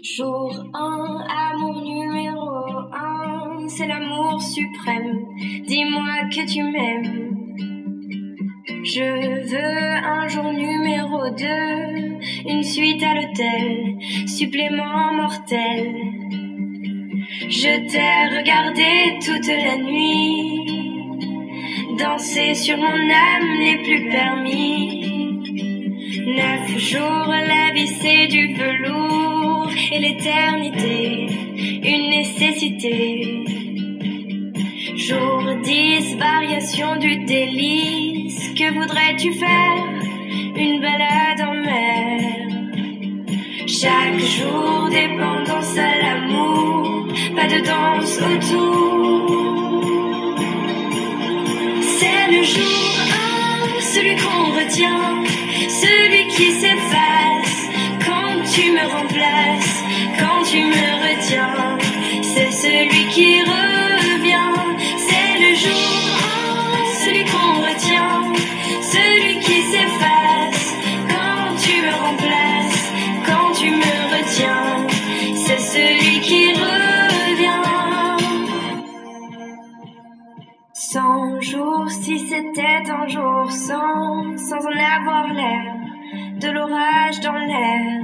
Jour 1, amour numéro 1, c'est l'amour suprême. Dis-moi que tu m'aimes. Je veux un jour numéro 2, une suite à l'hôtel, supplément mortel. Je t'ai regardé toute la nuit, danser sur mon âme n'est plus permis. Neuf jours, la vie du velours et l'éternité, une nécessité. Jour 10, variation du délice, que voudrais-tu faire? Une balade en mer. Chaque jour, dépendance à l'amour, pas de danse autour. C'est le jour 1, celui qu'on retient, celui qui s'efface quand tu me remplaces, quand tu me retiens. C'est celui qui revient, c'est le jour 1, celui qu'on retient, celui qui s'efface quand tu me remplaces, quand tu me retiens. C'est celui qui revient. Cent jours, si c'était un jour sans en avoir l'air, de l'orage dans l'air.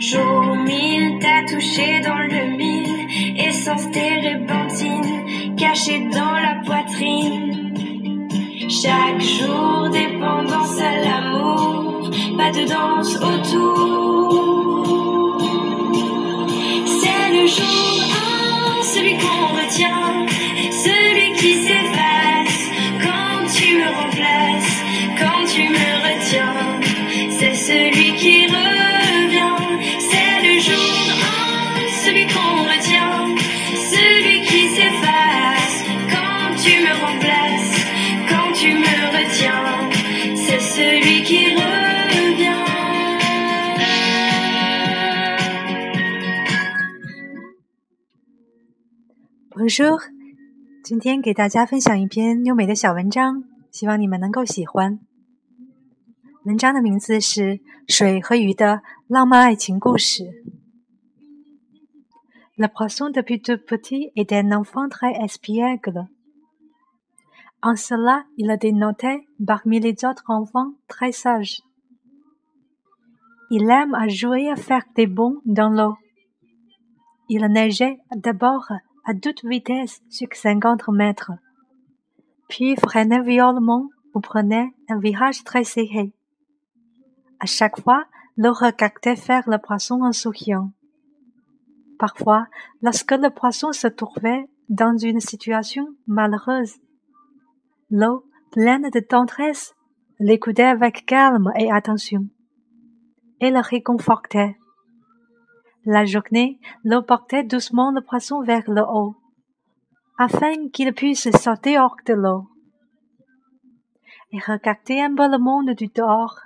Jour mille, t'as touché dans le mille, essence térébenthine, cachée dans la poitrine. Chaque jour, dépendance 我说今天给大家分享一篇优美的小文章，希望你们能够喜欢。文章的名字是《水和鱼的浪漫爱情故事》。Le poisson depuis tout petit est un enfant très espiègle. En cela, il a dénoté parmi les autres enfants très sages. Il aime à jouer à faire des bonds dans l'eau. Il nageait d'abord à toute vitesse sur 50 mètres, puis freinait violemment ou prenait un virage très serré. À chaque fois, l'eau regardait faire le poisson en souriant. Parfois, lorsque le poisson se trouvait dans une situation malheureuse, l'eau, pleine de tendresse, l'écoutait avec calme et attention, et le réconfortait. La journée, l'eau portait doucement le poisson vers le haut, afin qu'il puisse sauter hors de l'eau et regarder un peu le monde du dehors.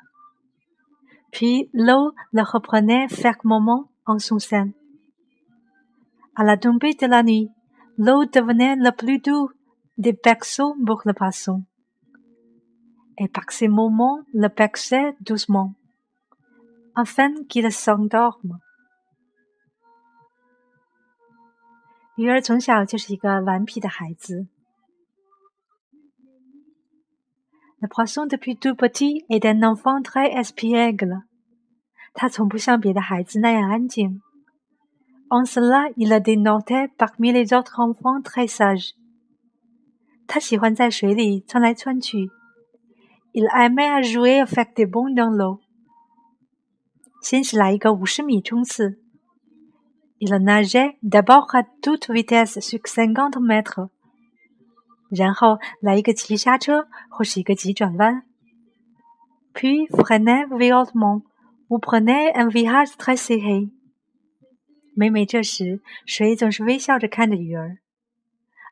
Puis l'eau le reprenait fermement en son sein. À la tombée de la nuit, l'eau devenait le plus doux des berceaux pour le poisson. Et par ces moments, le berçait doucement, afin qu'il s'endorme. 鱼儿从小就是一个顽皮的孩子。Le poisson depuis tout petit est un enfant très espiègle. 他从不像别的孩子那样安静。En cela, il est dénoté parmi les autres enfants très sages. 他喜欢在水里窜来窜去。Il aimait à jouer faire des bonds dans l'eau. 先是来一个五十米冲刺。Il nageait d'abord à toute vitesse sur 50 mètres. 然后来一个急刹车或是一个急转弯。Puis freinait violemment ou prenait un virage très serré. 每每这时，水总是微笑着看着鱼儿。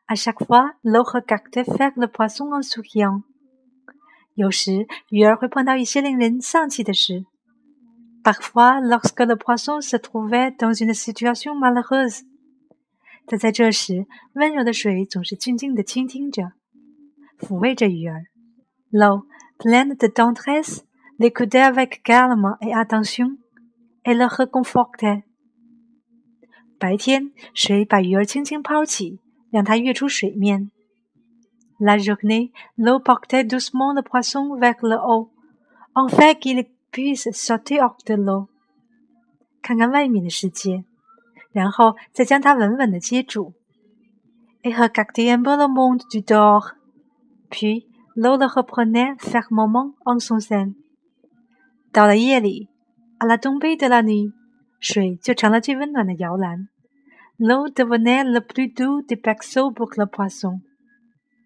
À chaque fois, l'eau regardait faire le poisson en souriant. 有时，鱼儿会碰到一些令人丧气的事。 Parfois, lorsque le poisson se trouvait dans une situation malheureuse，但在这时，温柔的水总是静静地倾听着，抚慰着鱼儿。L'eau, pleine de tendresse, l'écoutait avec calme et attention, et le réconfortait. 白天，水把鱼儿轻轻抛起，让它跃出水面。La journée, l'eau portait doucement le poisson vers le haut, en fait qu'il puisse sauter hors de l'eau. 看看外面的世界，然后再将它稳稳地接住。Et regarder un peu le monde du dehors. Puis l'eau le reprenait fermement en son sein. 到了夜里，à la tombée de la nuit，水就成了最温暖的摇篮。L'eau devenait le plus doux des berceaux pour le poisson。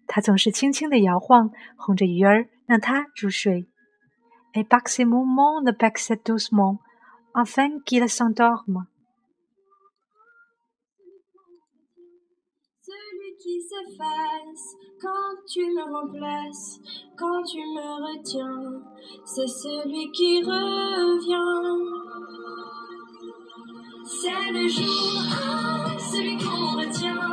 它总是轻轻地摇晃，哄着鱼儿，让它入睡。Et par ces mouvements le berçait doucement。afin qu'il s'endorme. Celui qui s'efface quand tu me remplaces, quand tu me retiens, c'est celui qui revient. C'est le jour, celui qu'on retient,